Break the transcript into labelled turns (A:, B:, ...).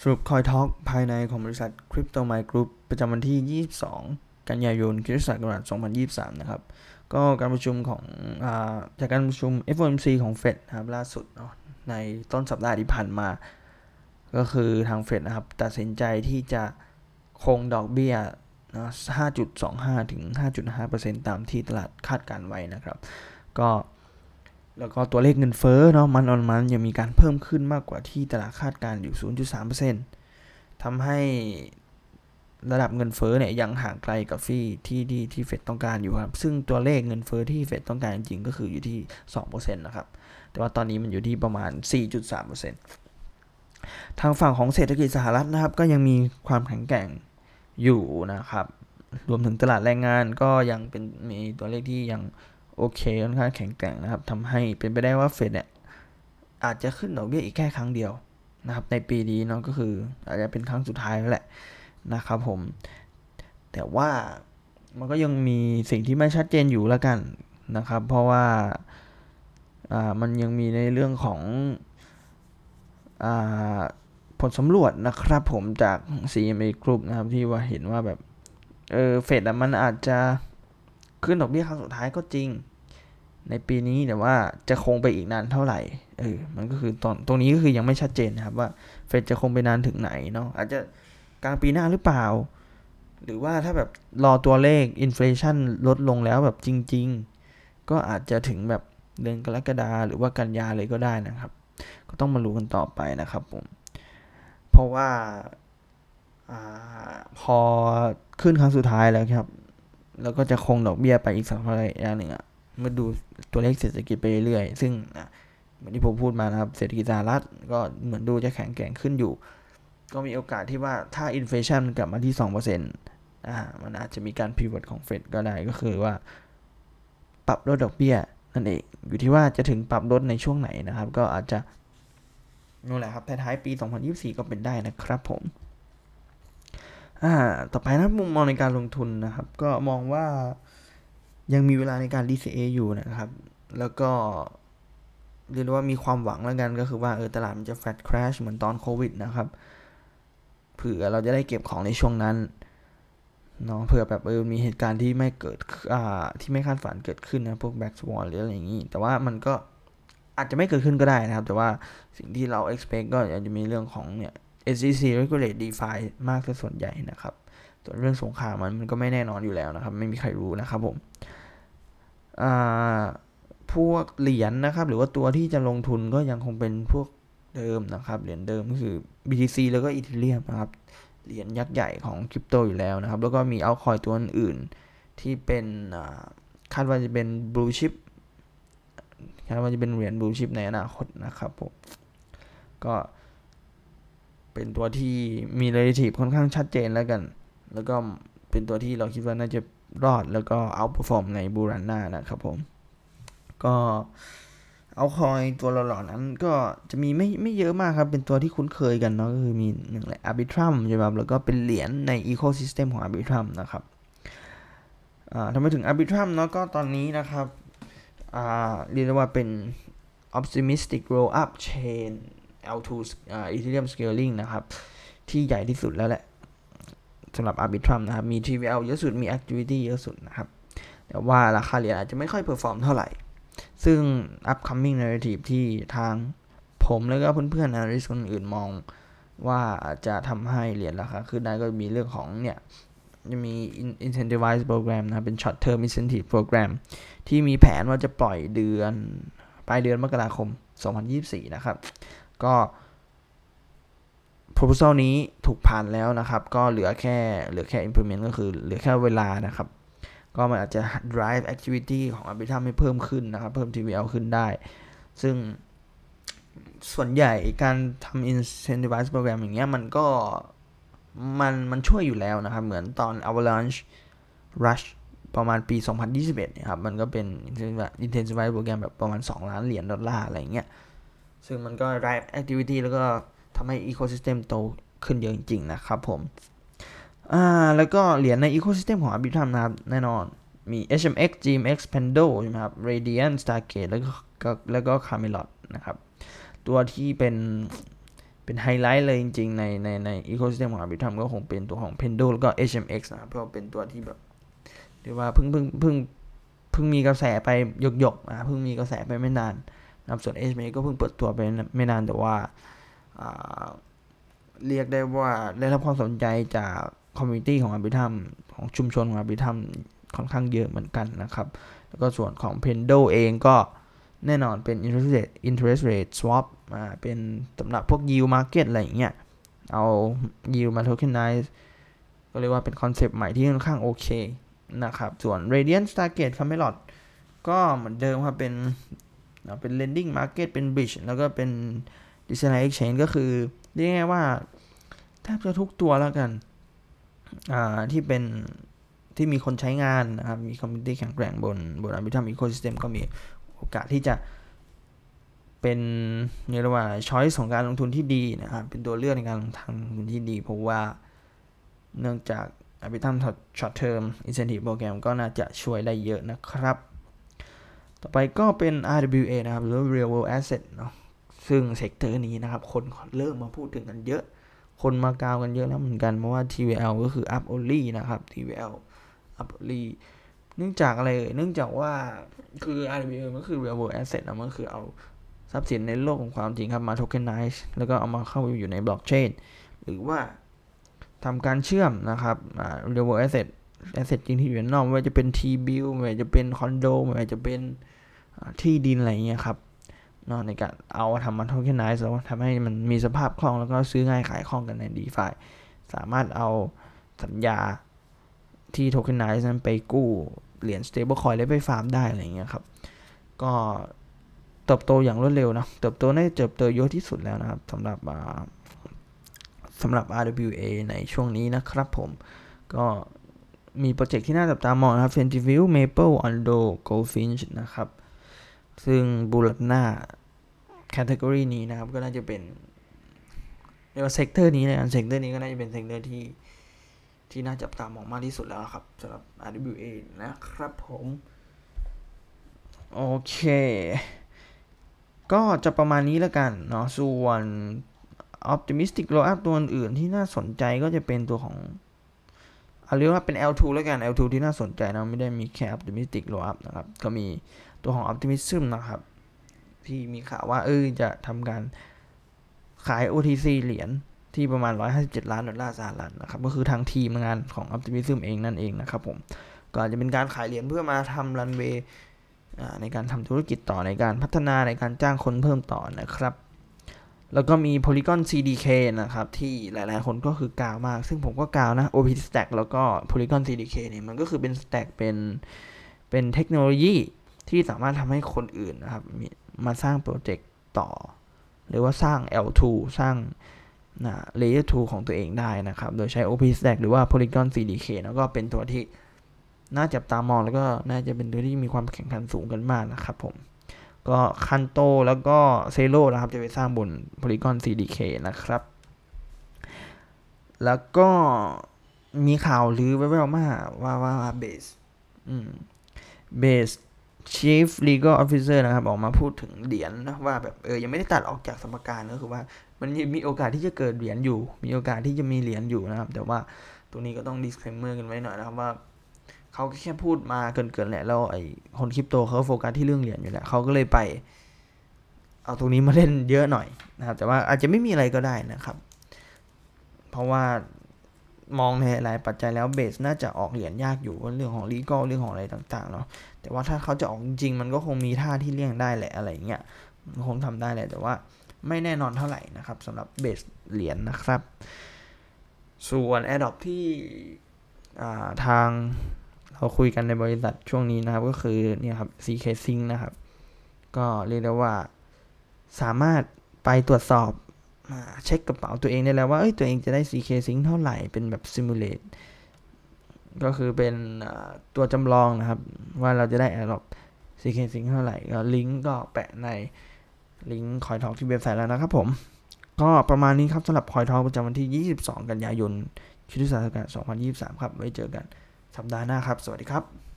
A: สรุปคอยทอล์กภายในของบริษัท Crypto My Group ประจำวันที่ 22 กันยายนคริสตศักราช2023 นะครับ ก็การประชุมของอาจากการประชุม FOMC ของเฟดนะครับล่าสุดเนาะในต้นสัปดาห์ที่ผ่านมา ก็คือทางเฟดนะครับ ตัดสินใจที่จะคงดอกเบี้ยนะ5.25 ถึง 5.5%ตามที่ตลาดคาดการไว้นะครับ ก็ แล้วก็ตัวเลขเงินเฟ้อเนาะมันออนมันยังมีการเพิ่มขึ้นมากกว่าที่ตลาดคาดการอยู่ 0.3%ทำให้ระดับเงินเฟ้อเนี่ยยังห่างไกลกับที่ที่ที่ที่เฟดต้องการอยู่ครับ ซึ่งตัวเลขเงินเฟ้อที่เฟดต้องการจริงๆก็คืออยู่ที่ 2%นะครับ แต่ว่าตอนนี้มันอยู่ที่ประมาณ 4.3%ทางฝั่งของเศรษฐกิจสหรัฐนะครับ ก็ยังมีความแข็งแกร่งอยู่นะครับ รวมถึงตลาดแรงงานก็ยังเป็นมีตัวเลขที่ยัง โอเคค่อนข้างแข็งแกร่งนะครับทำให้เป็นไปได้ว่าเฟดเนี่ยอาจจะขึ้นดอกเบี้ยอีกแค่ครั้งเดียวนะครับ ในปีนี้เนาะก็คืออาจจะเป็นครั้งสุดท้ายแล้วแหละนะครับผม แต่ว่ามันก็ยังมีสิ่งที่ไม่ชัดเจนอยู่แล้วกันนะครับ เพราะว่าอ่ามันยังมีในเรื่องของอ่าผลสำรวจนะครับผมจาก CMA Group นะครับที่ว่าเห็นว่าแบบเออเฟดมันอาจจะ ขึ้นดอกเบี้ยครั้งสุดท้ายก็จริง ในปีนี้แต่ว่าจะคงไปอีกนานเท่าไหร่เออมันก็คือตอนตรงนี้ก็คือยังไม่ชัดเจนนะครับว่าเฟดจะคงไปนานถึงไหนเนาะอาจจะกลางปีหน้าหรือเปล่า หรือว่าถ้าแบบรอตัวเลขอินฟลชันลดลงแล้วแบบจริง ๆ ก็อาจจะถึงแบบเดือนกรกฎาหรือว่ากันยาเลยก็ได้นะครับ ก็ต้องมารู้กันต่อไปนะครับผมเพราะว่าอพอขึ้นครั้งสุดท้ายแล้วครับ แล้วก็จะคงดอกเบี้ยไปอีกสักระยะหนึ่งอะเมื่อดูตัวเลขเศรษฐกิจไปเรื่อยๆซึ่งเหมือนที่ผมพูดมานะครับเศรษฐกิจสหรัฐก็เหมือนดูจะแข็งแกร่งขึ้นอยู่ ก็มีโอกาสที่ว่าถ้าอินฟลชันกลับมาที่2%อ่ามันอาจจะมีการพิวตของเฟดก็ได้ก็คือว่า ปรับลดดอกเบี้ยนั่นเอง อยู่ที่ว่าจะถึงปรับลดในช่วงไหนนะครับ ก็อาจจะนู่นแหละครับท้ายๆปี 2024 ก็เป็นได้นะครับผม อ่าต่อไปนะมุมมองในการลงทุนนะครับ ก็มองว่ายังมีเวลาในการ DCA อยู่นะครับ แล้วก็เรียกว่ามีความหวังแล้วกันก็คือว่าเออตลาดมันจะแฟลตคราชเหมือนตอนโควิดนะครับเผื่อเราจะได้เก็บของในช่วงนั้นเนาะเผื่อแบบเออมีเหตุการณ์ที่ไม่เกิดอ่าที่ไม่คาดฝันเกิดขึ้นนะพวกแบ็กสวอนหรืออะไรอย่างนี้ แต่ว่ามันก็อาจจะไม่เกิดขึ้นก็ได้นะครับ แต่ว่าสิ่งที่เรา expect ก็อาจจะมีเรื่องของเนี่ย SEC regulate DeFi มากส่วนใหญ่นะครับส่วนเรื่องสงครามมันมันก็ไม่แน่นอนอยู่แล้วนะครับ ไม่มีใครรู้นะครับผมพวกเหรียญนนะครับ หรือว่าตัวที่จะลงทุนก็ยังคงเป็นพวกเดิมนะครับ เหรียญเดิมก็คือ BTC แล้วก็ Ethereum นะครับ เหรียญยักษ์ใหญ่ของคริปโตอยู่แล้วนะครับ แล้วก็มีเอาคอยตัวอื่นที่เป็นคาดว่าจะเป็น blue chip คาดว่าจะเป็นเหรียญ blue chip ในอนาคตนะครับผมก็ เป็นตัวที่มี narrative ค่อนข้างชัดเจนแล้วกัน แล้วก็เป็นตัวที่เราคิดว่าน่าจะรอดแล้วก็ outperform ใน bull run หน้านะครับผม ก็เอาคอยตัวหล่อๆนั้นก็จะมีไม่ไม่เยอะมากครับ เป็นตัวที่คุ้นเคยกันเนาะก็คือมีหนึ่งเลย Arbitrum ใช่ไหมครับแล้วก็เป็นเหรียญใน ecosystem ของ Arbitrum นะครับทำไมถึง Arbitrum เนาะก็ตอนนี้นะครับเรียกว่าเป็น optimistic roll up chain L2 Ethereum scaling นะครับ ที่ใหญ่ที่สุดแล้วแหละสำหรับ Arbitrum นะครับ มี TVL เยอะสุดมี Activity เยอะสุดนะครับ แต่ว่าราคาเหรียญอาจจะไม่ค่อย perform เท่าไหร่ ซึ่ง upcoming narrative ที่ทางผมแล้วก็เพื่อนๆ analyst คนอื่นมองว่าจะทำให้เหรียญราคาขึ้นได้ก็มีเรื่องของเนี่ยจะมี incentivize program นะ เป็น short term incentive program ที่มีแผนว่าจะปล่อยเดือน ปลายเดือนมกราคม 2024 นะครับ ก็ proposal นี้ถูกผ่านแล้วนะครับ ก็เหลือแค่เหลือแค่ implement ก็คือเหลือแค่เวลานะครับ ก็มันอาจจะ drive activity ของ Arbitrum ให้เพิ่มขึ้นนะครับ เพิ่ม TVL ขึ้นได้ ซึ่งส่วนใหญ่การทำ incentivize program อย่างเงี้ยมันก็มันมันช่วยอยู่แล้วนะครับ เหมือนตอน avalanche rush ประมาณปี 2021 นะครับ มันก็เป็น incentivize program แบบประมาณ 2 ล้านเหรียญดอลลาร์อะไรเงี้ย ซึ่งมันก็ drive activity แล้วก็ทำให้ ecosystem โตขึ้นเยอะจริงๆนะครับผมอ่าแล้วก็เหรียญใน ecosystem ของ Arbitrum นะครับ แน่นอนมี HMX GMX Pendle ใช่ไหมครับ Radiant Stargate แล้วก็แล้วก็ Camelot นะครับ ตัวที่เป็นเป็นไฮไลท์เลยจริงๆ ในในใน ecosystem ของ Arbitrum ก็คงเป็นตัวของ Pendle แล้วก็ HMX นะครับเพราะเป็นตัวที่แบบเรียกว่าเพิ่งเพิ่งเพิ่งเพิ่งมีกระแสไปหยกๆนะเพิ่งมีกระแสไปไม่นาน นะครับส่วน HMX ก็เพิ่งเปิดตัวไปไม่นานแต่ว่าเรียกได้ว่าได้รับความสนใจจาก community ของ Arbitrum ของชุมชนของ Arbitrum ค่อนข้างเยอะเหมือนกันนะครับ แล้วก็ส่วนของ Pendo เองก็แน่นอนเป็น interest rate interest rate swap มาเป็นสำหรับพวก yield market อะไรอย่างเงี้ย เอา yield มา tokenize ก็เรียกว่าเป็นคอนเซปต์ใหม่ที่ค่อนข้างโอเคนะครับ ส่วน Radiant Stargate Camelot ก็เหมือนเดิมครับ เป็น เป็น lending market เป็น bridge แล้วก็เป็น decentralized exchange ก็คือเรียกง่ายว่าแทบจะทุกตัวแล้วกันที่เป็นที่มีคนใช้งานนะครับ มีคอมมูนิตี้แข็งแกร่งบนบนอ r ิ i ัมอีโคซิสเต็มก็มีโอกาสที่จะเป็นเรียกว่าช้อยส์ของการลงทุนที่ดีนะครับ เป็นตัวเลือกในการลงทุนที่ดี เพราะว่าเนื่องจากอ r ิ i ัมช็อตเทอมอินเซนティブโปรแกรมก็น่าจะช่วยได้เยอะนะครับ ต่อไปก็เป็น RWA นะครับ หรือ Real World Asset เนาะซึ่ง sector นี้นะครับ คนเริ่มมาพูดถึงกันเยอะ คนมากาวกันเยอะแล้วเหมือนกัน เพราะว่า TVL ก็คือ up only นะครับ TVL up only เนื่องจากอะไรเอ่ยเนื่องจากว่าคือ RWA มันคือ real world asset นะมันคือเอาทรัพย์สินในโลกของความจริงครับมา tokenize แล้วก็เอามาเข้าอยู่ในบล็อกเชนหรือว่าทำการเชื่อมนะครับ real world asset asset จริงที่อยู่นอกไม่ว่าจะเป็น T bill ไม่ว่าจะเป็นคอนโดไม่ว่าจะเป็นที่ดินอะไรเงี้ยครับนาะในการเอาทำมา tokenize แล้วทำให้มันมีสภาพคล่องแล้วก็ซื้อง่ายขายคล่องกันใน DeFi สามารถเอาสัญญาที่ tokenize นั้นไปกู้เหรียญ stablecoin แล้วไปฟาร์มได้อะไรเงี้ยครับ ก็เติบโตอย่างรวดเร็วนะ เติบโตได้เติบโตเยอะที่สุดแล้วนะครับสำหรับสำหรับ RWA ในช่วงนี้นะครับผมก็ มีโปรเจกต์ที่น่าจับตามองนะครับ f e n t i v i l Maple Ondo Goldfinch นะครับ ซึ่ง bull run หน้า category นี้นะครับ ก็น่าจะเป็นเรียกว่า sector นี้นะ sector นี้ก็น่าจะเป็น sector ที่ที่น่าจับตามองมากที่สุดแล้วครับสำหรับ RWA นะครับผม โอเค ก็จะประมาณนี้แล้วกันเนาะส่วน optimistic roll up ตัวอื่นที่น่าสนใจก็จะเป็นตัวของ เอาเรียกว่าเป็น L2 แล้วกัน L2 ที่น่าสนใจนะไม่ได้มีแค่ optimistic low up นะครับ ก็มีตัวของ optimism นะครับ ที่มีข่าวว่าเออจะทำการขาย OTC เหรียญที่ประมาณ 157 ล้านดอลลาร์สหรัฐนะครับ ก็คือทางทีมงานของ Optimism เองนั่นเองนะครับผมก็อาจจะเป็นการขายเหรียญเพื่อมาทำรันเวย์ในการทำธุรกิจต่อในการพัฒนาในการจ้างคนเพิ่มต่อนะครับ แล้วก็มี Polygon CDK นะครับ ที่หลายๆ คนก็คือกาวมาก ซึ่งผมก็กาวนะ OP Stack แล้วก็ Polygon CDK เนี่ยมันก็คือเป็น stack เป็นเป็นเทคโนโลยีที่สามารถทำให้คนอื่นนะครับมาสร้างโปรเจกต์ต่อ หรือว่าสร้าง L2 สร้างนะ layer 2 ของตัวเองได้นะครับ โดยใช้ OP Stack หรือว่า Polygon CDK แล้วก็เป็นตัวที่น่าจับตามองแล้วก็น่าจะเป็นตัวที่มีความแข่งขันสูงกันมากนะครับผม ก็คันโตแล้วก็เซโลนะครับ จะไปสร้างบน Polygon CDK นะครับ แล้วก็มีข่าวหรือแว่วๆมาว่าว่าเบสเบส Chief Legal Officer นะครับ ออกมาพูดถึงเหรียญนะว่าแบบเออยังไม่ได้ตัดออกจากสมการก็คือว่า มันมีโอกาสที่จะเกิดเหรียญอยู่ มีโอกาสที่จะมีเหรียญอยู่นะครับ แต่ว่าตรงนี้ก็ต้อง disclaimer กันไว้หน่อยนะครับว่า เขาแค่พูดมาเกินๆแหละแล้วไอ้คนคริปโตเขาโฟกัสที่เรื่องเหรียญอยู่แหละเขาก็เลยไป เอาตรงนี้มาเล่นเยอะหน่อยนะครับ แต่ว่าอาจจะไม่มีอะไรก็ได้นะครับ เพราะว่ามองในหลายปัจจัยแล้วเบสน่าจะออกเหรียญยากอยู่เรื่องของลีกอลเรื่องของอะไรต่างๆเนาะแต่ว่าถ้าเขาจะออกจริงๆมันก็คงมีท่าที่เลี่ยงได้แหละอะไรเงี้ยคงทำได้แหละแต่ว่าไม่แน่นอนเท่าไหร่นะครับสำหรับเบสเหรียญนนะครับ ส่วน a d o p ที่ทาง เราคุยกันในบริษัทช่วงนี้นะครับ ก็คือเนี่ยครับ CK Sync นะครับ ก็เรียกได้ว่าสามารถไปตรวจสอบเช็คกระเป๋าตัวเองได้แล้วว่าเอ้ยตัวเองจะได้ CK Sync เท่าไหร่เป็นแบบ simulate ก็คือเป็นตัวจำลองนะครับ ว่าเราจะได้ a d o p CK Sync เท่าไหร่ก็ลิงก์ก็แปะในลิงก์คอยทอกที่เว็บไซต์แล้วนะครับผม ก็ประมาณนี้ครับสำหรับคอยทอกประจำวันที่ 22 กันยายนคริสตศักราช2023 ครับ ไว้เจอกัน สัปดาห์หน้าครับ สวัสดีครับ